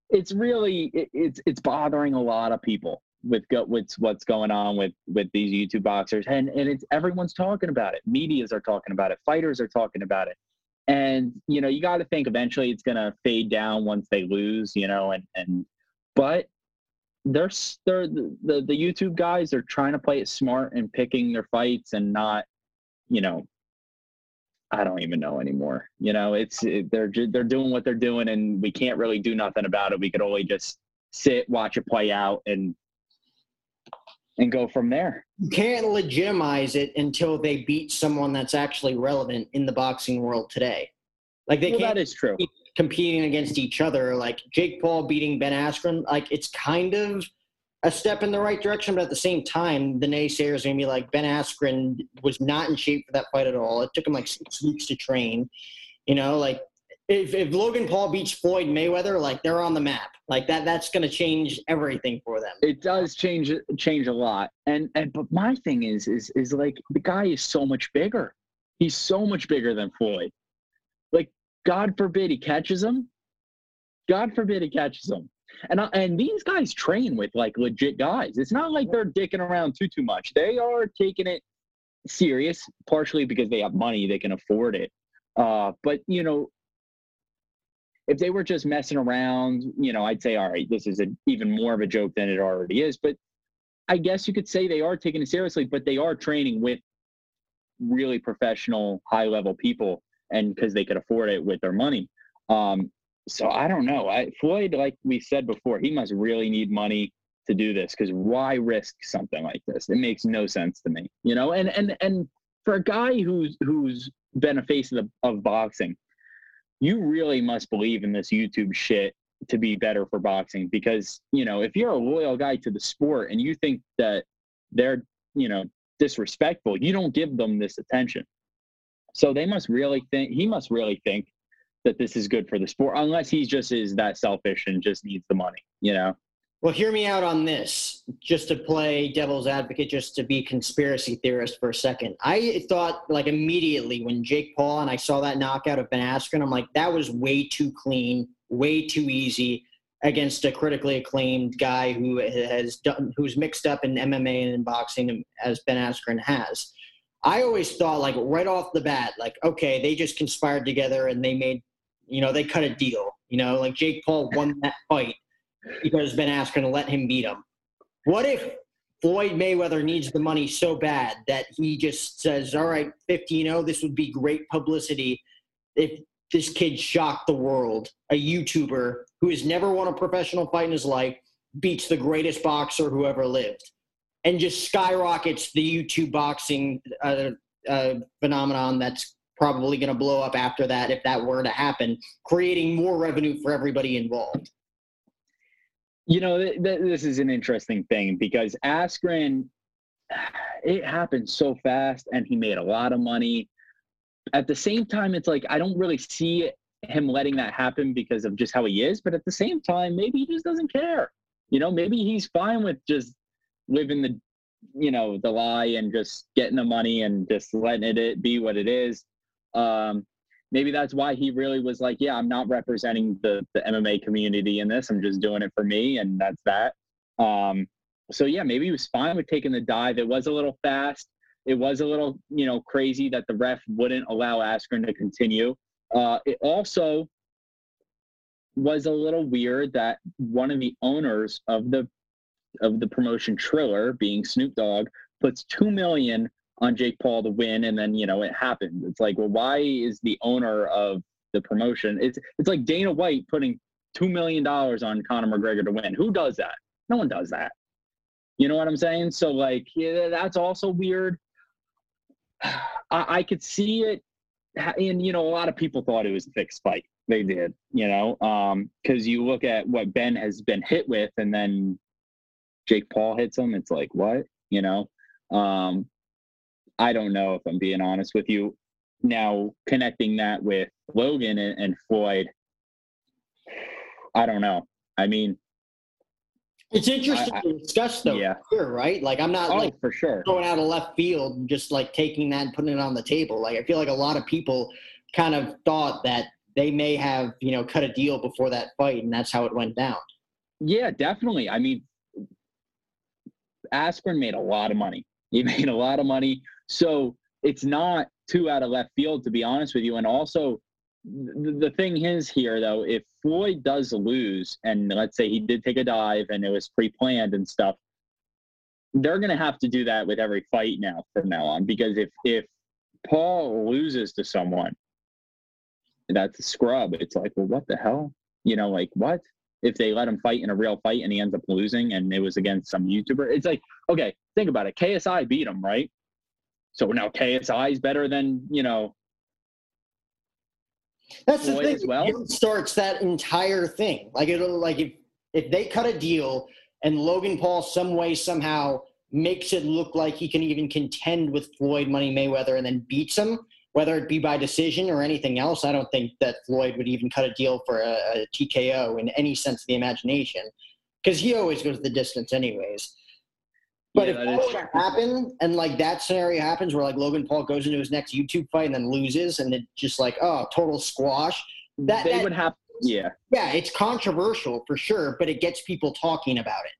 N: it's really it, it's it's bothering a lot of people with go, with what's going on with with these YouTube boxers, and and it's everyone's talking about it. Media's are talking about it. Fighters are talking about it. And you know, you got to think eventually it's gonna fade down once they lose. You know, and and but they're they're the, the the YouTube guys are trying to play it smart and picking their fights and not, you know, I don't even know anymore. You know, it's it, they're they're doing what they're doing and we can't really do nothing about it. We could only just sit, watch it play out, and and go from there.
M: You can't legitimize it until they beat someone that's actually relevant in the boxing world today. Like they
N: Well,
M: can't
N: that is true.
M: competing against each other. Like Jake Paul beating Ben Askren, like it's kind of a step in the right direction, but at the same time, the naysayers are gonna be like Ben Askren was not in shape for that fight at all. It took him like six weeks to train. You know, like if, if Logan Paul beats Floyd Mayweather, like they're on the map. Like that that's gonna change everything for them.
N: It does change change a lot. And and but my thing is is is like the guy is so much bigger. He's so much bigger than Floyd. Like God forbid he catches him. God forbid he catches him. And and these guys train with like legit guys. It's not like they're dicking around too too much. They are taking it serious, partially because they have money, they can afford it. Uh, but you know, if they were just messing around, you know, I'd say, all right, this is a, even more of a joke than it already is. But I guess you could say they are taking it seriously, but they are training with really professional, high level people, and because they could afford it with their money. Um, so I don't know. I, Floyd, like we said before, he must really need money to do this because why risk something like this? It makes no sense to me, you know. And and and for a guy who's who's been a face of the, of boxing, you really must believe in this YouTube shit to be better for boxing because you know if you're a loyal guy to the sport and you think that they're you know disrespectful, you don't give them this attention. So they must really think he must really think that this is good for the sport, unless he just is that selfish and just needs the money, you know.
M: Well, hear me out on this, just to play devil's advocate, just to be conspiracy theorist for a second. I thought, like, immediately when Jake Paul and I saw that knockout of Ben Askren, I'm like, that was way too clean, way too easy against a critically acclaimed guy who has done, who's mixed up in MMA and in boxing as Ben Askren has. I always thought, like, right off the bat, like, okay, they just conspired together and they made, you know, they cut a deal. You know, like Jake Paul won that fight because Ben Askren to let him beat him. What if Floyd Mayweather needs the money so bad that he just says, all right, 50 0, this would be great publicity if this kid shocked the world, a YouTuber who has never won a professional fight in his life, beats the greatest boxer who ever lived, and just skyrockets the YouTube boxing uh, uh, phenomenon that's probably going to blow up after that if that were to happen, creating more revenue for everybody involved.
N: You know, th- th- this is an interesting thing because Askren, it happened so fast and he made a lot of money. At the same time, it's like I don't really see him letting that happen because of just how he is. But at the same time, maybe he just doesn't care. You know, maybe he's fine with just living the, you know, the lie and just getting the money and just letting it, be what it is. Um, maybe that's why he really was like, yeah, I'm not representing the the MMA community in this. I'm just doing it for me, and that's that. Um, so yeah, maybe he was fine with taking the dive. It was a little fast. It was a little, you know, crazy that the ref wouldn't allow Askren to continue. Uh, it also was a little weird that one of the owners of the of the promotion Triller, being Snoop Dogg, puts two million on Jake Paul to win, and then you know it happens. It's like, well, why is the owner of the promotion? It's it's like Dana White putting two million dollars on Conor McGregor to win. Who does that? No one does that. You know what I'm saying? So like, yeah, that's also weird. I, I could see it, and you know, a lot of people thought it was a fixed fight. They did, you know, because um, you look at what Ben has been hit with, and then Jake Paul hits him. It's like what, you know. Um, I don't know if I'm being honest with you. Now connecting that with Logan and, and Floyd, I don't know. I mean,
M: it's interesting I, to discuss though, yeah. sure, right? Like I'm not
N: oh,
M: like
N: for sure
M: going out of left field and just like taking that and putting it on the table. Like I feel like a lot of people kind of thought that they may have, you know, cut a deal before that fight and that's how it went down.
N: Yeah, definitely. I mean Askren made a lot of money. He made a lot of money. So it's not too out of left field, to be honest with you. And also, the thing is here, though, if Floyd does lose, and let's say he did take a dive and it was pre planned and stuff, they're going to have to do that with every fight now from now on. Because if, if Paul loses to someone, that's a scrub. It's like, well, what the hell? You know, like, what? If they let him fight in a real fight and he ends up losing and it was against some YouTuber, it's like, okay, think about it. KSI beat him, right? So now KSI is better than you know.
M: That's the thing. Well. starts that entire thing. Like it'll like if if they cut a deal and Logan Paul some way somehow makes it look like he can even contend with Floyd Money Mayweather and then beats him, whether it be by decision or anything else, I don't think that Floyd would even cut a deal for a, a TKO in any sense of the imagination because he always goes the distance anyways. But yeah, if that happen and like that scenario happens where like Logan Paul goes into his next YouTube fight and then loses and it just like oh total squash
N: that they that, would have yeah.
M: Yeah it's controversial for sure but it gets people talking about it.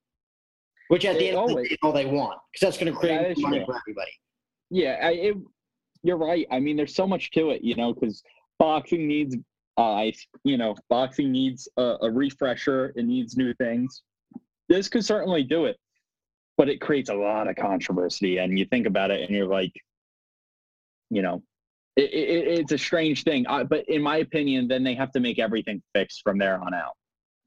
M: Which at it the end always, of the day all they want because that's going to create that money for everybody.
N: Yeah I, it, you're right. I mean there's so much to it you know because boxing needs uh, you know boxing needs a, a refresher it needs new things. This could certainly do it but it creates a lot of controversy. And you think about it, and you're like, you know, it, it, it's a strange thing. I, but in my opinion, then they have to make everything fixed from there on out.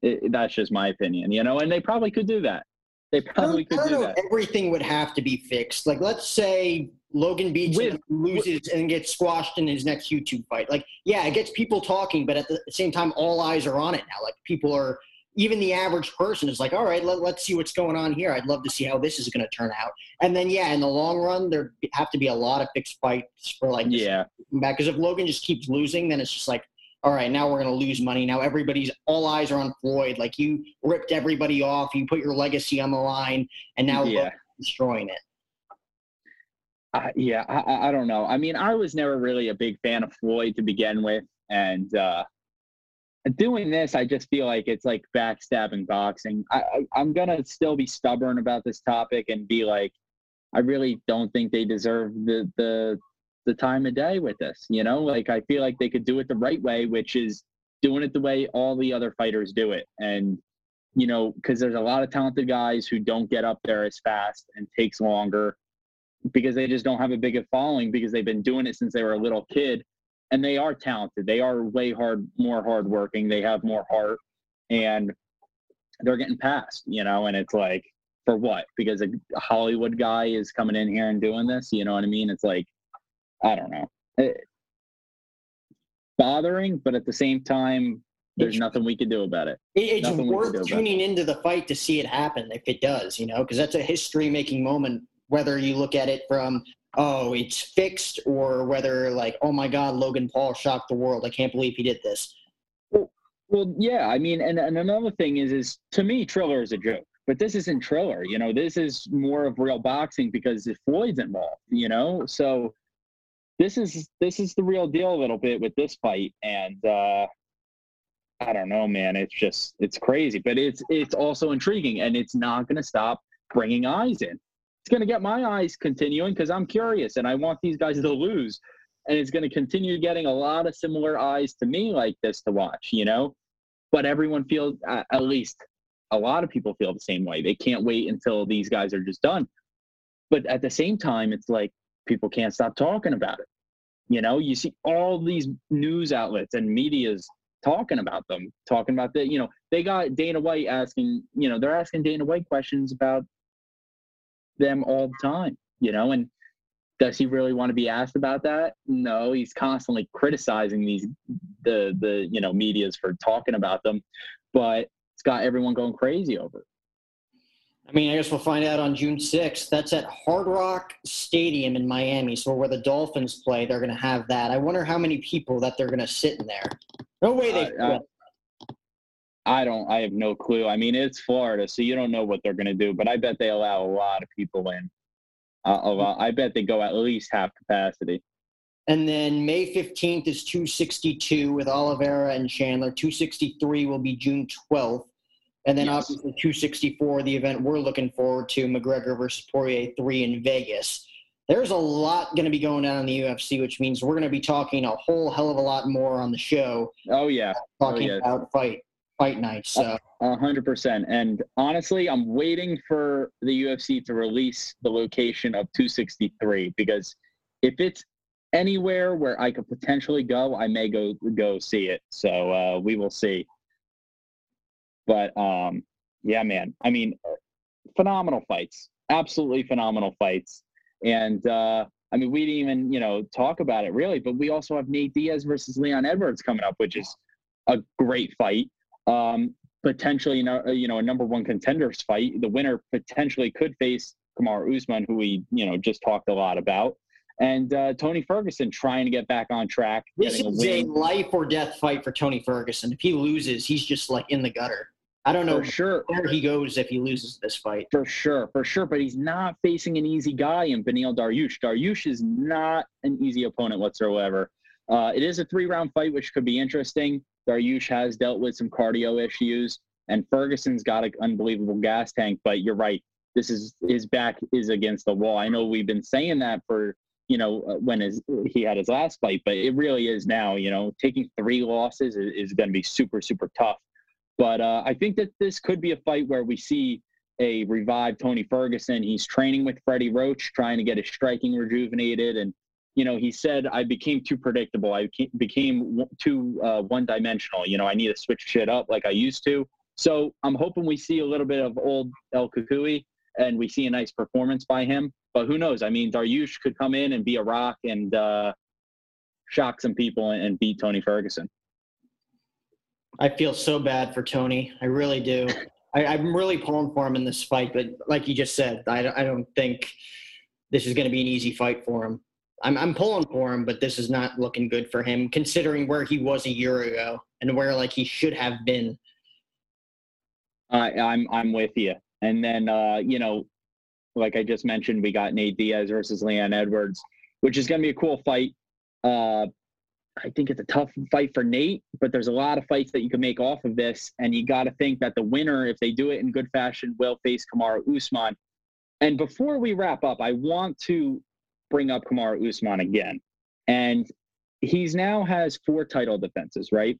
N: It, that's just my opinion, you know. And they probably could do that. They probably could do that.
M: Everything would have to be fixed. Like, let's say Logan beats with, loses with, and gets squashed in his next YouTube fight. Like, yeah, it gets people talking, but at the same time, all eyes are on it now. Like, people are even the average person is like, all right, let, let's see what's going on here. I'd love to see how this is going to turn out. And then, yeah, in the long run, there have to be a lot of fixed fights for like,
N: yeah,
M: back. Because if Logan just keeps losing, then it's just like, all right, now we're going to lose money. Now everybody's all eyes are on Floyd. Like you ripped everybody off, you put your legacy on the line, and now yeah. destroying it.
N: Uh, yeah, I, I don't know. I mean, I was never really a big fan of Floyd to begin with, and uh, doing this, I just feel like it's like backstabbing boxing. I, I, I'm gonna still be stubborn about this topic and be like, I really don't think they deserve the the the time of day with this. You know, like I feel like they could do it the right way, which is doing it the way all the other fighters do it. And you know, because there's a lot of talented guys who don't get up there as fast and takes longer because they just don't have a big following because they've been doing it since they were a little kid and they are talented. They are way hard, more hardworking. They have more heart, and they're getting passed. You know, and it's like for what? Because a Hollywood guy is coming in here and doing this. You know what I mean? It's like I don't know. It, bothering, but at the same time, there's it's, nothing we can do about it.
M: It's nothing worth tuning into the fight to see it happen if it does, you know, because that's a history making moment, whether you look at it from oh, it's fixed, or whether like, oh my God, Logan Paul shocked the world. I can't believe he did this.
N: Well, well, yeah. I mean, and, and another thing is, is to me, Triller is a joke. But this isn't Triller, you know. This is more of real boxing because Floyd's involved, you know. So this is this is the real deal a little bit with this fight, and uh, I don't know, man. It's just it's crazy, but it's it's also intriguing, and it's not going to stop bringing eyes in. It's going to get my eyes continuing because I'm curious and I want these guys to lose. And it's going to continue getting a lot of similar eyes to me like this to watch, you know? But everyone feels, at least a lot of people feel the same way. They can't wait until these guys are just done. But at the same time, it's like people can't stop talking about it. You know, you see all these news outlets and media's talking about them, talking about the, you know, they got Dana White asking, you know, they're asking Dana White questions about them all the time, you know, and does he really want to be asked about that? No, he's constantly criticizing these the the you know medias for talking about them, but it's got everyone going crazy over it.
M: I mean, I guess we'll find out on June 6th. That's at Hard Rock Stadium in Miami. So where the Dolphins play, they're going to have that. I wonder how many people that they're going to sit in there. No way they. Uh,
N: I don't. I have no clue. I mean, it's Florida, so you don't know what they're going to do. But I bet they allow a lot of people in. Uh, a lot. I bet they go at least half capacity.
M: And then May 15th is 262 with Oliveira and Chandler. 263 will be June 12th. And then yes. obviously 264, the event we're looking forward to, McGregor versus Poirier 3 in Vegas. There's a lot going to be going on in the UFC, which means we're going to be talking a whole hell of a lot more on the show.
N: Oh yeah,
M: talking
N: oh, yeah.
M: about fight fight nights. So.
N: A hundred percent. And honestly, I'm waiting for the UFC to release the location of 263 because if it's anywhere where I could potentially go, I may go go see it. So uh, we will see. But um, yeah, man. I mean, phenomenal fights, absolutely phenomenal fights. And uh, I mean, we didn't even you know talk about it really, but we also have Nate Diaz versus Leon Edwards coming up, which is a great fight. Um, potentially, you know, you know, a number one contenders fight. The winner potentially could face Kamaru Usman, who we you know just talked a lot about and uh, Tony Ferguson trying to get back on track.
M: This is a, a, life or death fight for Tony Ferguson. If he loses, he's just like in the gutter. I don't know
N: for sure
M: where he goes if he loses this fight.
N: For sure, for sure. But he's not facing an easy guy in Beneil Dariush. Dariush is not an easy opponent whatsoever. Uh, it is a three-round fight, which could be interesting. Dariush has dealt with some cardio issues, and Ferguson's got an unbelievable gas tank. But you're right. This is his back is against the wall. I know we've been saying that for you know, uh, when his, he had his last fight, but it really is now, you know, taking three losses is, is going to be super, super tough. But uh, I think that this could be a fight where we see a revived Tony Ferguson. He's training with Freddie Roach, trying to get his striking rejuvenated. And, you know, he said, I became too predictable. I became too uh, one dimensional. You know, I need to switch shit up like I used to. So I'm hoping we see a little bit of old El Cucuy and we see a nice performance by him. But who knows? I mean, Dariush could come in and be a rock and uh, shock some people and beat Tony Ferguson.
M: I feel so bad for Tony. I really do. I, am really pulling for him in this fight, but like you just said, I, I don't think this is going to be an easy fight for him. I'm, I'm pulling for him, but this is not looking good for him, considering where he was a year ago and where like he should have been.
N: I'm I'm with you. And then uh, you know, like I just mentioned, we got Nate Diaz versus Leon Edwards, which is going to be a cool fight. Uh, I think it's a tough fight for Nate, but there's a lot of fights that you can make off of this. And you got to think that the winner, if they do it in good fashion, will face Kamaru Usman. And before we wrap up, I want to bring up Kamaru Usman again. And he's now has four title defenses, right?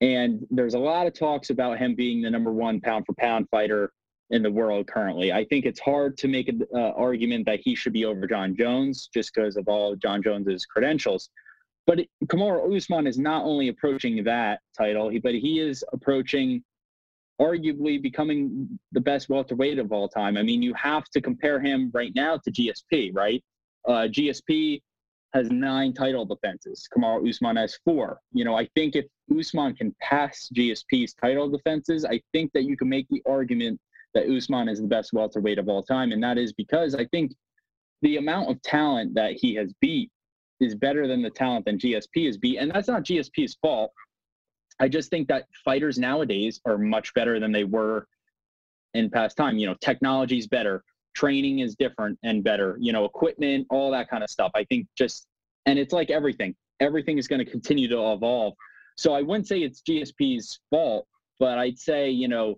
N: And there's a lot of talks about him being the number one pound for pound fighter in the world currently. I think it's hard to make an uh, argument that he should be over Jon Jones just because of all of Jon Jones's credentials. But Kamaru Usman is not only approaching that title, but he is approaching arguably becoming the best welterweight of all time. I mean, you have to compare him right now to GSP, right? Uh, GSP has nine title defenses. Kamaru Usman has four. You know, I think if Usman can pass GSP's title defenses, I think that you can make the argument that Usman is the best welterweight of all time, and that is because I think the amount of talent that he has beat is better than the talent than GSP has beat, and that's not GSP's fault. I just think that fighters nowadays are much better than they were in past time. You know, technology is better, training is different and better. You know, equipment, all that kind of stuff. I think just, and it's like everything. Everything is going to continue to evolve. So I wouldn't say it's GSP's fault, but I'd say you know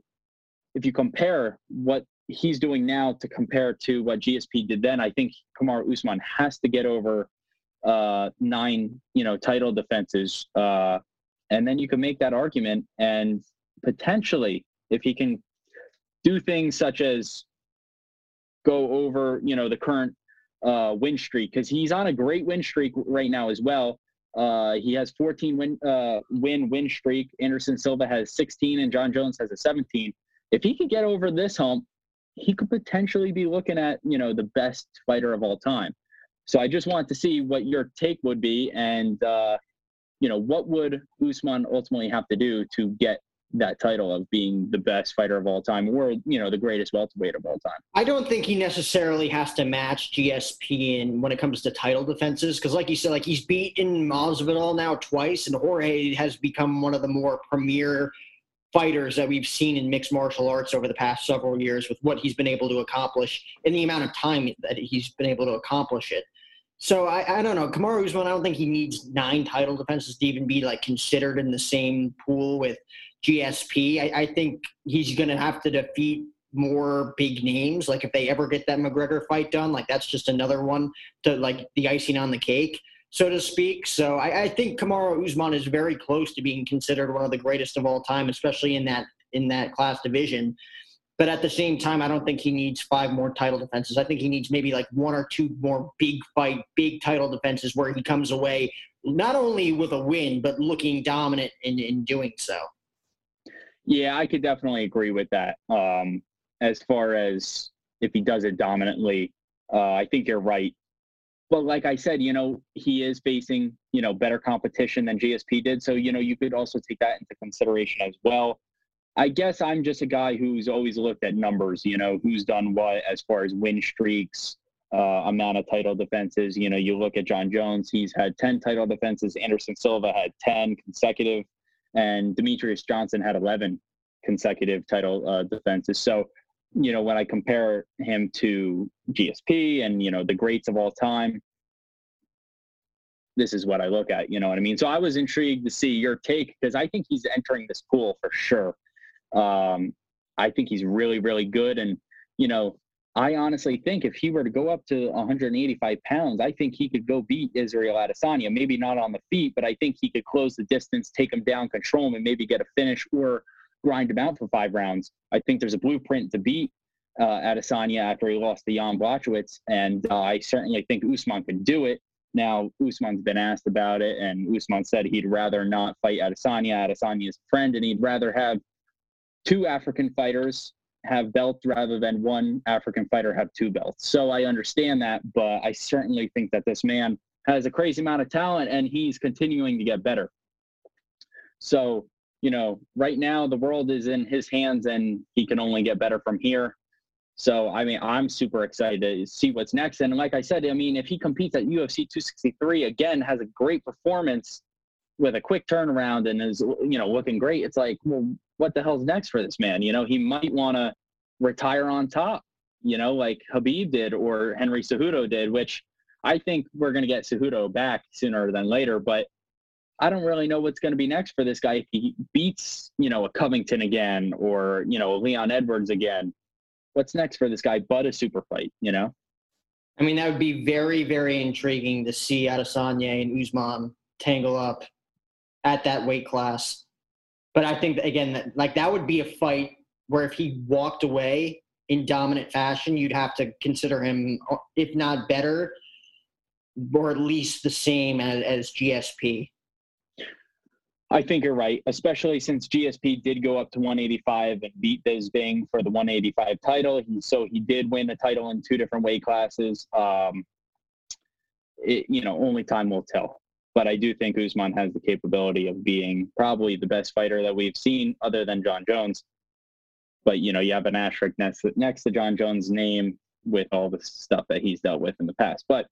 N: if you compare what he's doing now to compare to what GSP did then, I think Kamaru Usman has to get over uh, nine, you know, title defenses, uh, and then you can make that argument. And potentially, if he can do things such as go over, you know, the current uh, win streak, because he's on a great win streak right now as well. Uh, he has 14 win uh, win win streak. Anderson Silva has 16, and Jon Jones has a 17. If he could get over this hump, he could potentially be looking at you know the best fighter of all time. So I just want to see what your take would be, and uh, you know what would Usman ultimately have to do to get that title of being the best fighter of all time or you know the greatest welterweight of all time.
M: I don't think he necessarily has to match GSP in when it comes to title defenses because like you said like he's beaten Masvidal now twice and Jorge has become one of the more premier fighters that we've seen in mixed martial arts over the past several years with what he's been able to accomplish in the amount of time that he's been able to accomplish it. So I, I don't know. Kamaru Usman, I don't think he needs nine title defenses to even be like considered in the same pool with GSP. I, I think he's going to have to defeat more big names. Like if they ever get that McGregor fight done, like that's just another one to like the icing on the cake, so to speak. So I, I think Kamaru Usman is very close to being considered one of the greatest of all time, especially in that in that class division. But at the same time, I don't think he needs five more title defenses. I think he needs maybe like one or two more big fight, big title defenses where he comes away not only with a win, but looking dominant in, in doing so.
N: Yeah, I could definitely agree with that. Um, as far as if he does it dominantly, uh, I think you're right. But like I said, you know, he is facing, you know, better competition than GSP did. So, you know, you could also take that into consideration as well. I guess I'm just a guy who's always looked at numbers, you know, who's done what as far as win streaks, uh, amount of title defenses. You know, you look at Jon Jones, he's had 10 title defenses. Anderson Silva had 10 consecutive and Demetrious Johnson had 11 consecutive title uh, defenses. So, you know, when I compare him to GSP and, you know, the greats of all time, this is what I look at, you know what I mean? So I was intrigued to see your take because I think he's entering this pool for sure. Um, I think he's really, really good. And, you know, I honestly think if he were to go up to 185 pounds, I think he could go beat Israel Adesanya. Maybe not on the feet, but I think he could close the distance, take him down, control him, and maybe get a finish or grind him out for five rounds. I think there's a blueprint to beat uh, Adesanya after he lost to Jan Blachowicz, and uh, I certainly think Usman could do it. Now, Usman's been asked about it, and Usman said he'd rather not fight Adesanya. Adesanya is a friend, and he'd rather have two African fighters have belts rather than one African fighter have two belts. So I understand that, but I certainly think that this man has a crazy amount of talent and he's continuing to get better. So, you know, right now the world is in his hands and he can only get better from here. So, I mean, I'm super excited to see what's next. And like I said, I mean, if he competes at UFC 263 again, has a great performance with a quick turnaround and is, you know, looking great, it's like, well, what the hell's next for this man? You know, he might want to retire on top, you know, like Khabib did or Henry Cejudo did, which I think we're going to get Cejudo back sooner than later. But I don't really know what's going to be next for this guy. If he beats, you know, a Covington again or, you know, Leon Edwards again, what's next for this guy but a super fight, you know?
M: I mean, that would be very, very intriguing to see Adesanya and Usman tangle up at that weight class. But I think again, that, like that would be a fight where if he walked away in dominant fashion, you'd have to consider him, if not better, or at least the same as, as GSP.
N: I think you're right, especially since GSP did go up to 185 and beat Bisping for the 185 title. He, so he did win the title in two different weight classes. Um, it, you know, only time will tell but I do think Usman has the capability of being probably the best fighter that we've seen, other than Jon Jones. But you know, you have an asterisk next next to Jon Jones' name with all the stuff that he's dealt with in the past. But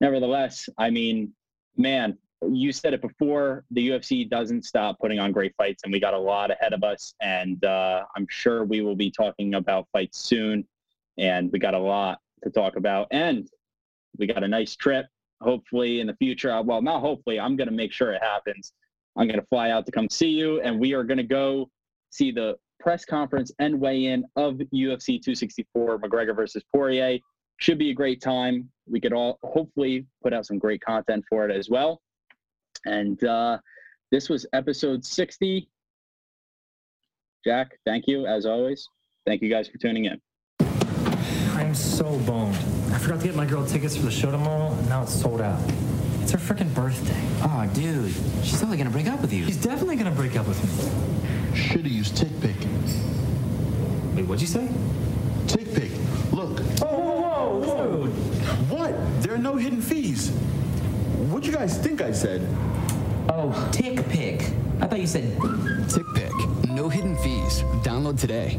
N: nevertheless, I mean, man, you said it before. The UFC doesn't stop putting on great fights, and we got a lot ahead of us. And uh, I'm sure we will be talking about fights soon. And we got a lot to talk about, and we got a nice trip hopefully in the future. Well, not hopefully, I'm going to make sure it happens. I'm going to fly out to come see you, and we are going to go see the press conference and weigh-in of UFC 264 McGregor versus Poirier. Should be a great time. We could all hopefully put out some great content for it as well. And uh, this was episode 60. Jack, thank you as always. Thank you guys for tuning in.
K: I'm so boned. I forgot to get my girl tickets for the show tomorrow, and now it's sold out. It's her freaking birthday.
L: Oh, dude. She's totally gonna break up with you.
K: She's definitely gonna break up with me.
F: Should've used TickPick.
K: Wait, what'd you say?
F: TickPick. Look.
K: Oh, whoa, whoa,
D: What? There are no hidden fees. What'd you guys think I said?
L: Oh, Tick Pick. I thought you said
O: Tick Pick. No hidden fees. Download today.